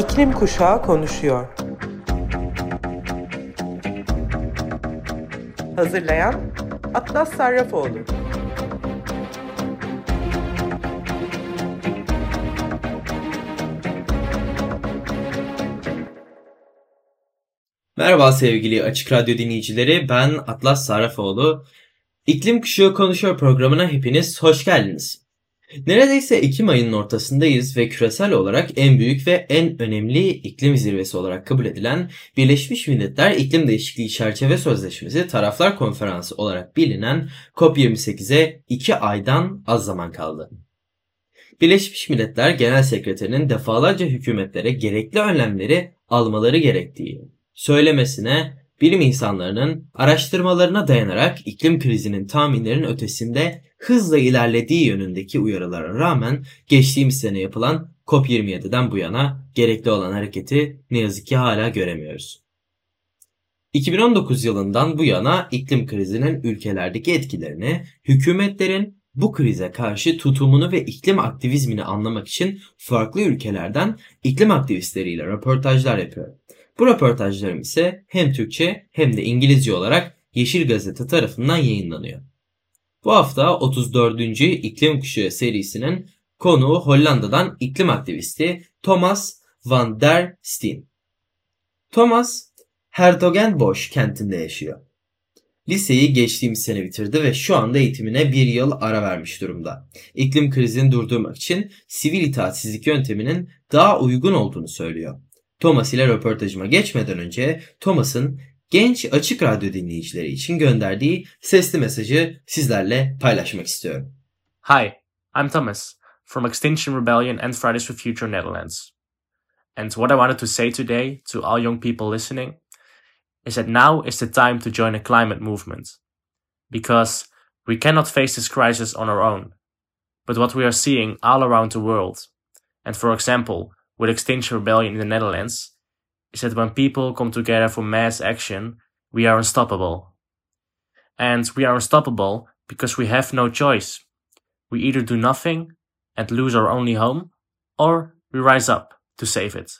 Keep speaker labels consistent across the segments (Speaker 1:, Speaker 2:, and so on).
Speaker 1: İklim Kuşağı konuşuyor. Hazırlayan Atlas Sarrafoğlu.
Speaker 2: Merhaba sevgili Açık Radyo dinleyicileri. Ben Atlas Sarrafoğlu. İklim Kuşağı Konuşuyor programına hepiniz hoş geldiniz. Neredeyse Ekim ayının ortasındayız ve küresel olarak en büyük ve en önemli iklim zirvesi olarak kabul edilen Birleşmiş Milletler İklim Değişikliği Çerçeve Sözleşmesi Taraflar Konferansı olarak bilinen COP28'e 2 aydan az zaman kaldı. Birleşmiş Milletler Genel Sekreterinin defalarca hükümetlere gerekli önlemleri almaları gerektiği söylemesine bilim insanlarının araştırmalarına dayanarak iklim krizinin tahminlerin ötesinde hızla ilerlediği yönündeki uyarılara rağmen geçtiğimiz sene yapılan COP27'den bu yana gerekli olan hareketi ne yazık ki hala göremiyoruz. 2019 yılından bu yana iklim krizinin ülkelerdeki etkilerini, hükümetlerin bu krize karşı tutumunu ve iklim aktivizmini anlamak için farklı ülkelerden iklim aktivistleriyle röportajlar yapıyor. Bu röportajlarım ise hem Türkçe hem de İngilizce olarak Yeşil Gazete tarafından yayınlanıyor. Bu hafta 34. İklim Kuşağı serisinin konuğu Hollanda'dan iklim aktivisti Thomas van der Steen. Thomas, Hertogenbosch kentinde yaşıyor. Liseyi geçtiğimiz sene bitirdi ve şu anda eğitimine bir yıl ara vermiş durumda. İklim krizini durdurmak için sivil itaatsizlik yönteminin daha uygun olduğunu söylüyor. Thomas ile röportajıma geçmeden önce Thomas'ın genç açık radyo dinleyicileri için gönderdiği sesli mesajı sizlerle paylaşmak istiyorum.
Speaker 3: Hi, I'm Thomas from Extinction Rebellion and Fridays for Future Netherlands. And what I wanted to say today to all young people listening is that now is the time to join a climate movement. Because we cannot face this crisis on our own. But what we are seeing all around the world, and for example, with Extinction Rebellion in the Netherlands, is that when people come together for mass action, we are unstoppable. And we are unstoppable because we have no choice. We either do nothing and lose our only home, or we rise up to save it.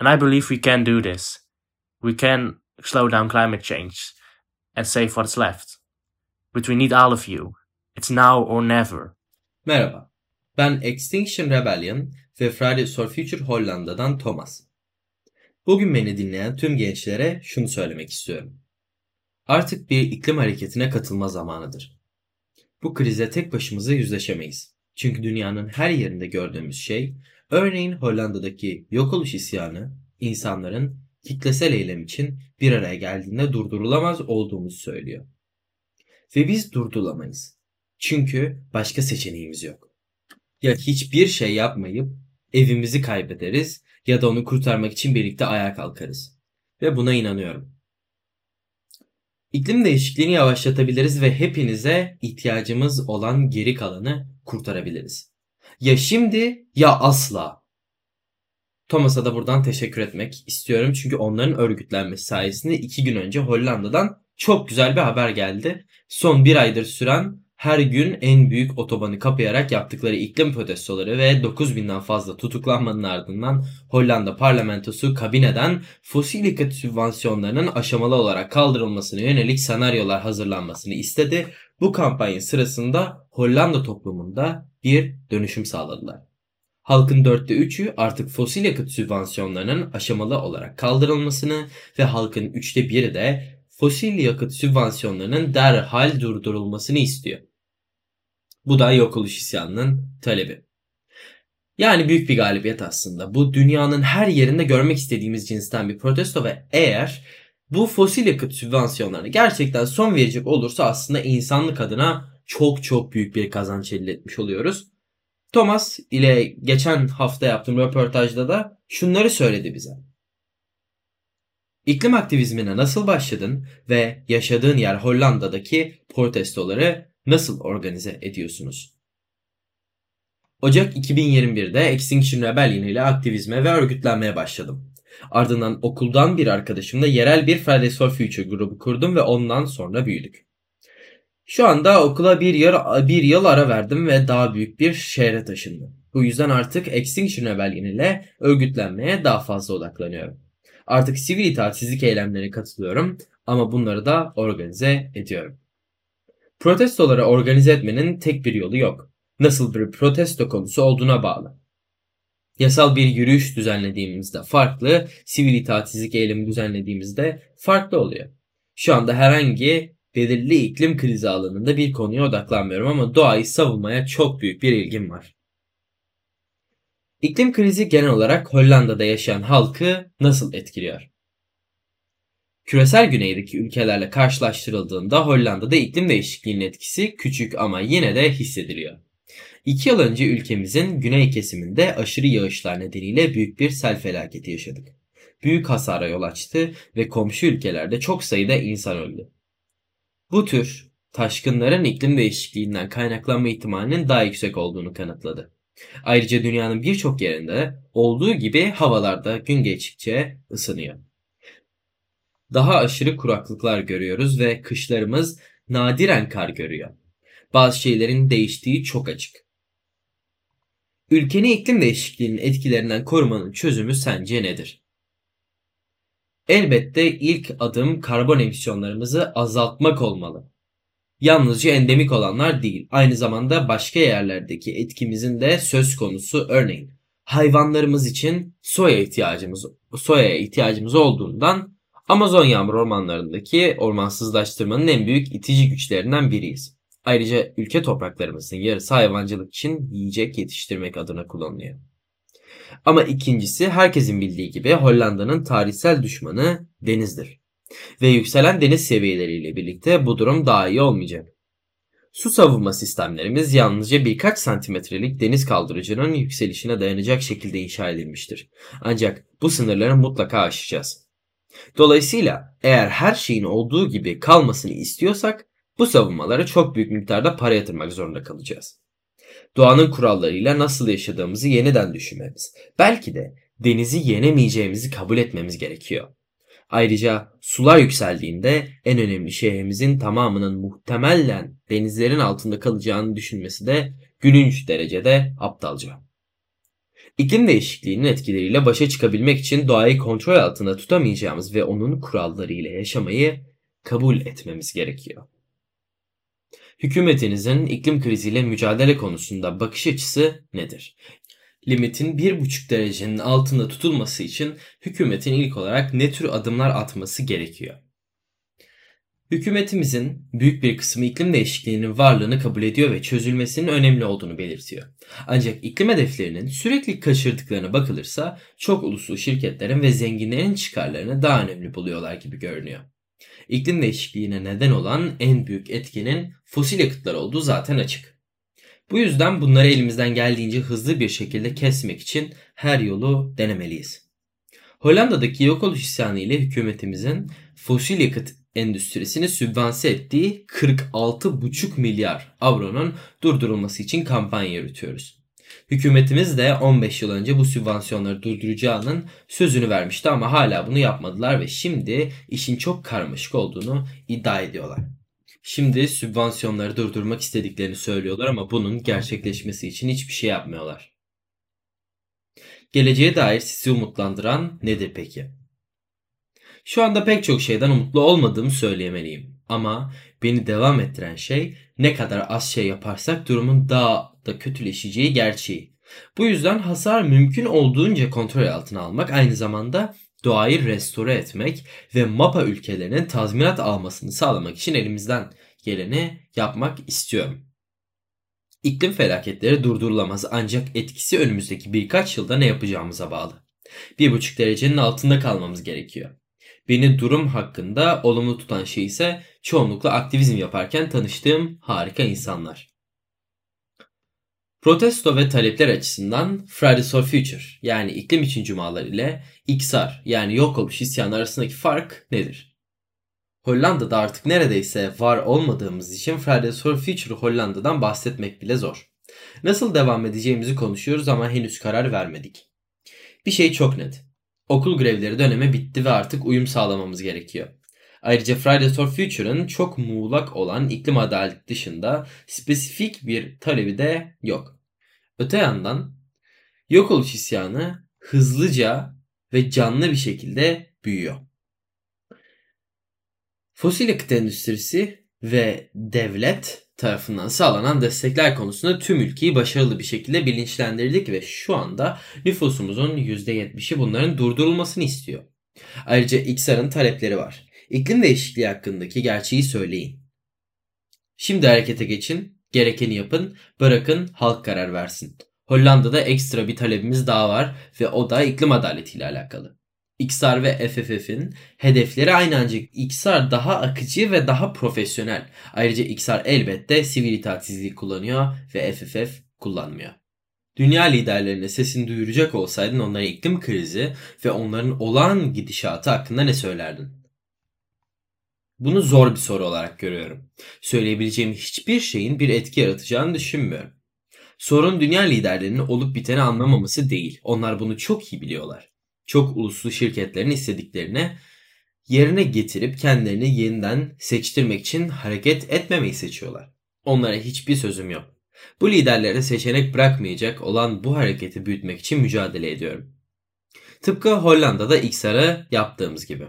Speaker 3: And I believe we can do this. We can slow down climate change and save what's left. But we need all of you. It's now or never.
Speaker 2: Merhaba. Ben Extinction Rebellion ve Fridays for Future Hollanda'dan Thomas. Bugün beni dinleyen tüm gençlere şunu söylemek istiyorum. Artık bir iklim hareketine katılma zamanıdır. Bu krize tek başımıza yüzleşemeyiz. Çünkü dünyanın her yerinde gördüğümüz şey, örneğin Hollanda'daki yok oluş isyanı, insanların kitlesel eylem için bir araya geldiğinde durdurulamaz olduğumuzu söylüyor. Ve biz durdurulamayız. Çünkü başka seçeneğimiz yok. Ya hiçbir şey yapmayıp evimizi kaybederiz ya da onu kurtarmak için birlikte ayağa kalkarız. Ve buna inanıyorum. İklim değişikliğini yavaşlatabiliriz ve hepinize ihtiyacımız olan geri kalanı kurtarabiliriz. Ya şimdi ya asla. Thomas'a da buradan teşekkür etmek istiyorum. Çünkü onların örgütlenmesi sayesinde iki gün önce Hollanda'dan çok güzel bir haber geldi. Son bir aydır süren her gün en büyük otobanı kapayarak yaptıkları iklim protestoları ve 9000'den fazla tutuklanmanın ardından Hollanda parlamentosu kabineden fosil yakıt sübvansiyonlarının aşamalı olarak kaldırılmasına yönelik senaryolar hazırlanmasını istedi. Bu kampanya sırasında Hollanda toplumunda bir dönüşüm sağladılar. Halkın dörtte üçü artık fosil yakıt sübvansiyonlarının aşamalı olarak kaldırılmasını ve halkın üçte biri de fosil yakıt sübvansiyonlarının derhal durdurulmasını istiyor. Bu da yok oluş isyanının talebi. Yani büyük bir galibiyet aslında. Bu dünyanın her yerinde görmek istediğimiz cinsten bir protesto ve eğer bu fosil yakıt sübvansiyonlarına gerçekten son verecek olursa aslında insanlık adına çok çok büyük bir kazanç elde etmiş oluyoruz. Thomas ile geçen hafta yaptığım röportajda da şunları söyledi bize. İklim aktivizmine nasıl başladın ve yaşadığın yer Hollanda'daki protestoları nasıl organize ediyorsunuz? Ocak 2021'de Extinction Rebellion ile aktivizme ve örgütlenmeye başladım. Ardından okuldan bir arkadaşımla yerel bir Fridays for Future grubu kurdum ve ondan sonra büyüdük. Şu anda okula bir yıl, bir yıl ara verdim ve daha büyük bir şehre taşındım. Bu yüzden artık Extinction Rebellion ile örgütlenmeye daha fazla odaklanıyorum. Artık sivil itaatsizlik eylemlerine katılıyorum ama bunları da organize ediyorum. Protestoları organize etmenin tek bir yolu yok. Nasıl bir protesto konusu olduğuna bağlı. Yasal bir yürüyüş düzenlediğimizde farklı, sivil itaatsizlik eylemi düzenlediğimizde farklı oluyor. Şu anda herhangi belirli iklim krizi alanında bir konuya odaklanmıyorum ama doğayı savunmaya çok büyük bir ilgim var. İklim krizi genel olarak Hollanda'da yaşayan halkı nasıl etkiliyor? Küresel güneydeki ülkelerle karşılaştırıldığında Hollanda'da iklim değişikliğinin etkisi küçük ama yine de hissediliyor. İki yıl önce ülkemizin güney kesiminde aşırı yağışlar nedeniyle büyük bir sel felaketi yaşadık. Büyük hasara yol açtı ve komşu ülkelerde çok sayıda insan öldü. Bu tür taşkınların iklim değişikliğinden kaynaklanma ihtimalinin daha yüksek olduğunu kanıtladı. Ayrıca dünyanın birçok yerinde olduğu gibi havalarda gün geçtikçe ısınıyor. Daha aşırı kuraklıklar görüyoruz ve kışlarımız nadiren kar görüyor. Bazı şeylerin değiştiği çok açık. Ülkeni iklim değişikliğinin etkilerinden korumanın çözümü sence nedir? Elbette ilk adım karbon emisyonlarımızı azaltmak olmalı. Yalnızca endemik olanlar değil, aynı zamanda başka yerlerdeki etkimizin de söz konusu örneğin hayvanlarımız için soya ihtiyacımız soyaya ihtiyacımız olduğundan Amazon yağmur ormanlarındaki ormansızlaştırmanın en büyük itici güçlerinden biriyiz. Ayrıca ülke topraklarımızın yarısı hayvancılık için yiyecek yetiştirmek adına kullanılıyor. Ama ikincisi herkesin bildiği gibi Hollanda'nın tarihsel düşmanı denizdir. Ve yükselen deniz seviyeleriyle birlikte bu durum daha iyi olmayacak. Su savunma sistemlerimiz yalnızca birkaç santimetrelik deniz kaldırıcının yükselişine dayanacak şekilde inşa edilmiştir. Ancak bu sınırları mutlaka aşacağız. Dolayısıyla eğer her şeyin olduğu gibi kalmasını istiyorsak bu savunmalara çok büyük miktarda para yatırmak zorunda kalacağız. Doğanın kurallarıyla nasıl yaşadığımızı yeniden düşünmemiz, belki de denizi yenemeyeceğimizi kabul etmemiz gerekiyor. Ayrıca sular yükseldiğinde en önemli şehrimizin tamamının muhtemelen denizlerin altında kalacağını düşünmesi de gülünç derecede aptalca. İklim değişikliğinin etkileriyle başa çıkabilmek için doğayı kontrol altında tutamayacağımız ve onun kurallarıyla yaşamayı kabul etmemiz gerekiyor. Hükümetinizin iklim kriziyle mücadele konusunda bakış açısı nedir? Limitin 1,5 derecenin altında tutulması için hükümetin ilk olarak ne tür adımlar atması gerekiyor? Hükümetimizin büyük bir kısmı iklim değişikliğinin varlığını kabul ediyor ve çözülmesinin önemli olduğunu belirtiyor. Ancak iklim hedeflerinin sürekli kaçırdıklarına bakılırsa çok uluslu şirketlerin ve zenginlerin çıkarlarını daha önemli buluyorlar gibi görünüyor. İklim değişikliğine neden olan en büyük etkinin fosil yakıtlar olduğu zaten açık. Bu yüzden bunları elimizden geldiğince hızlı bir şekilde kesmek için her yolu denemeliyiz. Hollanda'daki yok oluş isyanı ile hükümetimizin fosil yakıt endüstrisini sübvanse ettiği 46,5 milyar avronun durdurulması için kampanya yürütüyoruz. Hükümetimiz de 15 yıl önce bu sübvansiyonları durduracağının sözünü vermişti ama hala bunu yapmadılar ve şimdi işin çok karmaşık olduğunu iddia ediyorlar. Şimdi sübvansiyonları durdurmak istediklerini söylüyorlar ama bunun gerçekleşmesi için hiçbir şey yapmıyorlar. Geleceğe dair sizi umutlandıran nedir peki? Şu anda pek çok şeyden umutlu olmadığımı söyleyemeliyim. Ama beni devam ettiren şey ne kadar az şey yaparsak durumun daha da kötüleşeceği gerçeği. Bu yüzden hasar mümkün olduğunca kontrol altına almak aynı zamanda doğayı restore etmek ve MAPA ülkelerinin tazminat almasını sağlamak için elimizden geleni yapmak istiyorum. İklim felaketleri durdurulamaz ancak etkisi önümüzdeki birkaç yılda ne yapacağımıza bağlı. 1,5 derecenin altında kalmamız gerekiyor. Beni durum hakkında olumlu tutan şey ise çoğunlukla aktivizm yaparken tanıştığım harika insanlar. Protesto ve talepler açısından Fridays for Future yani iklim için cumalar ile İksar yani yok oluş isyanı arasındaki fark nedir? Hollanda'da artık neredeyse var olmadığımız için Fridays for Future Hollanda'dan bahsetmek bile zor. Nasıl devam edeceğimizi konuşuyoruz ama henüz karar vermedik. Bir şey çok net. Okul grevleri dönemi bitti ve artık uyum sağlamamız gerekiyor. Ayrıca Fridays for Future'ın çok muğlak olan iklim adaleti dışında spesifik bir talebi de yok. Öte yandan Yok oluş isyanı hızlıca ve canlı bir şekilde büyüyor. Fosil yakıt endüstrisi ve devlet tarafından sağlanan destekler konusunda tüm ülkeyi başarılı bir şekilde bilinçlendirdik ve şu anda nüfusumuzun %70'i bunların durdurulmasını istiyor. Ayrıca İksar'ın talepleri var. İklim değişikliği hakkındaki gerçeği söyleyin. Şimdi harekete geçin, gerekeni yapın, bırakın halk karar versin. Hollanda'da ekstra bir talebimiz daha var ve o da iklim adaletiyle alakalı. XR ve FFF'in hedefleri aynı ancak XR daha akıcı ve daha profesyonel. Ayrıca XR elbette sivil itaatsizliği kullanıyor ve FFF kullanmıyor. Dünya liderlerine sesini duyuracak olsaydın onlara iklim krizi ve onların olan gidişatı hakkında ne söylerdin? Bunu zor bir soru olarak görüyorum. Söyleyebileceğim hiçbir şeyin bir etki yaratacağını düşünmüyorum. Sorun dünya liderlerinin olup biteni anlamaması değil. Onlar bunu çok iyi biliyorlar. Çok uluslu şirketlerin istediklerini yerine getirip kendilerini yeniden seçtirmek için hareket etmemeyi seçiyorlar. Onlara hiçbir sözüm yok. Bu liderlere seçenek bırakmayacak olan bu hareketi büyütmek için mücadele ediyorum. Tıpkı Hollanda'da XR'ı yaptığımız gibi.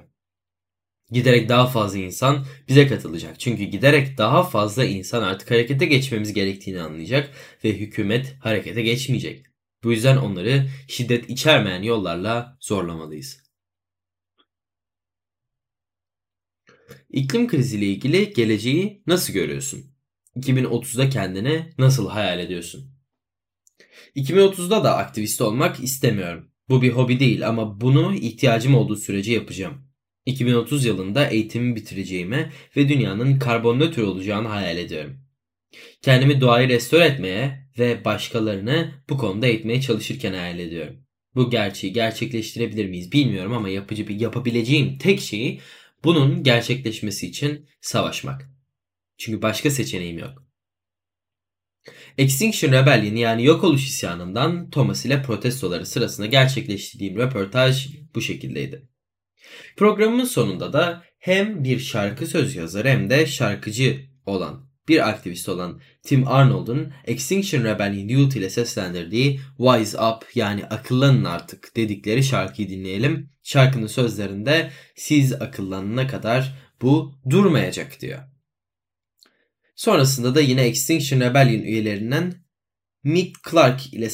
Speaker 2: Giderek daha fazla insan bize katılacak. Çünkü giderek daha fazla insan artık harekete geçmemiz gerektiğini anlayacak ve hükümet harekete geçmeyecek. Bu yüzden onları şiddet içermeyen yollarla zorlamalıyız. İklim kriziyle ilgili geleceği nasıl görüyorsun? 2030'da kendini nasıl hayal ediyorsun? 2030'da da aktivist olmak istemiyorum. Bu bir hobi değil ama bunu ihtiyacım olduğu sürece yapacağım. 2030 yılında eğitimimi bitireceğimi ve dünyanın karbon nötr olacağını hayal ediyorum. Kendimi doğayı restore etmeye ve başkalarını bu konuda eğitmeye çalışırken hayal ediyorum. Bu gerçeği gerçekleştirebilir miyiz bilmiyorum ama yapıcı bir yapabileceğim tek şeyi bunun gerçekleşmesi için savaşmak. Çünkü başka seçeneğim yok. Extinction Rebellion yani yok oluş isyanından Thomas ile protestoları sırasında gerçekleştirdiğim röportaj bu şekildeydi. Programın sonunda da hem bir şarkı söz yazarı hem de şarkıcı olan bir aktivist olan Tim Arnold'un Extinction Rebellion Youth ile seslendirdiği Wise Up yani akıllanın artık dedikleri şarkıyı dinleyelim. Şarkının sözlerinde siz akıllanana kadar bu durmayacak diyor. Sonrasında da yine Extinction Rebellion üyelerinden Mick Clark ile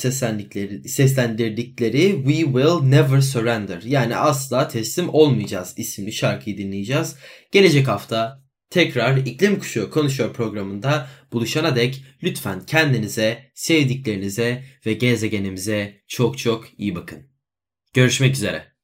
Speaker 2: seslendirdikleri We Will Never Surrender yani asla teslim olmayacağız isimli şarkıyı dinleyeceğiz. Gelecek hafta tekrar İklim Kuşağı Konuşuyor programında buluşana dek lütfen kendinize, sevdiklerinize ve gezegenimize çok çok iyi bakın. Görüşmek üzere.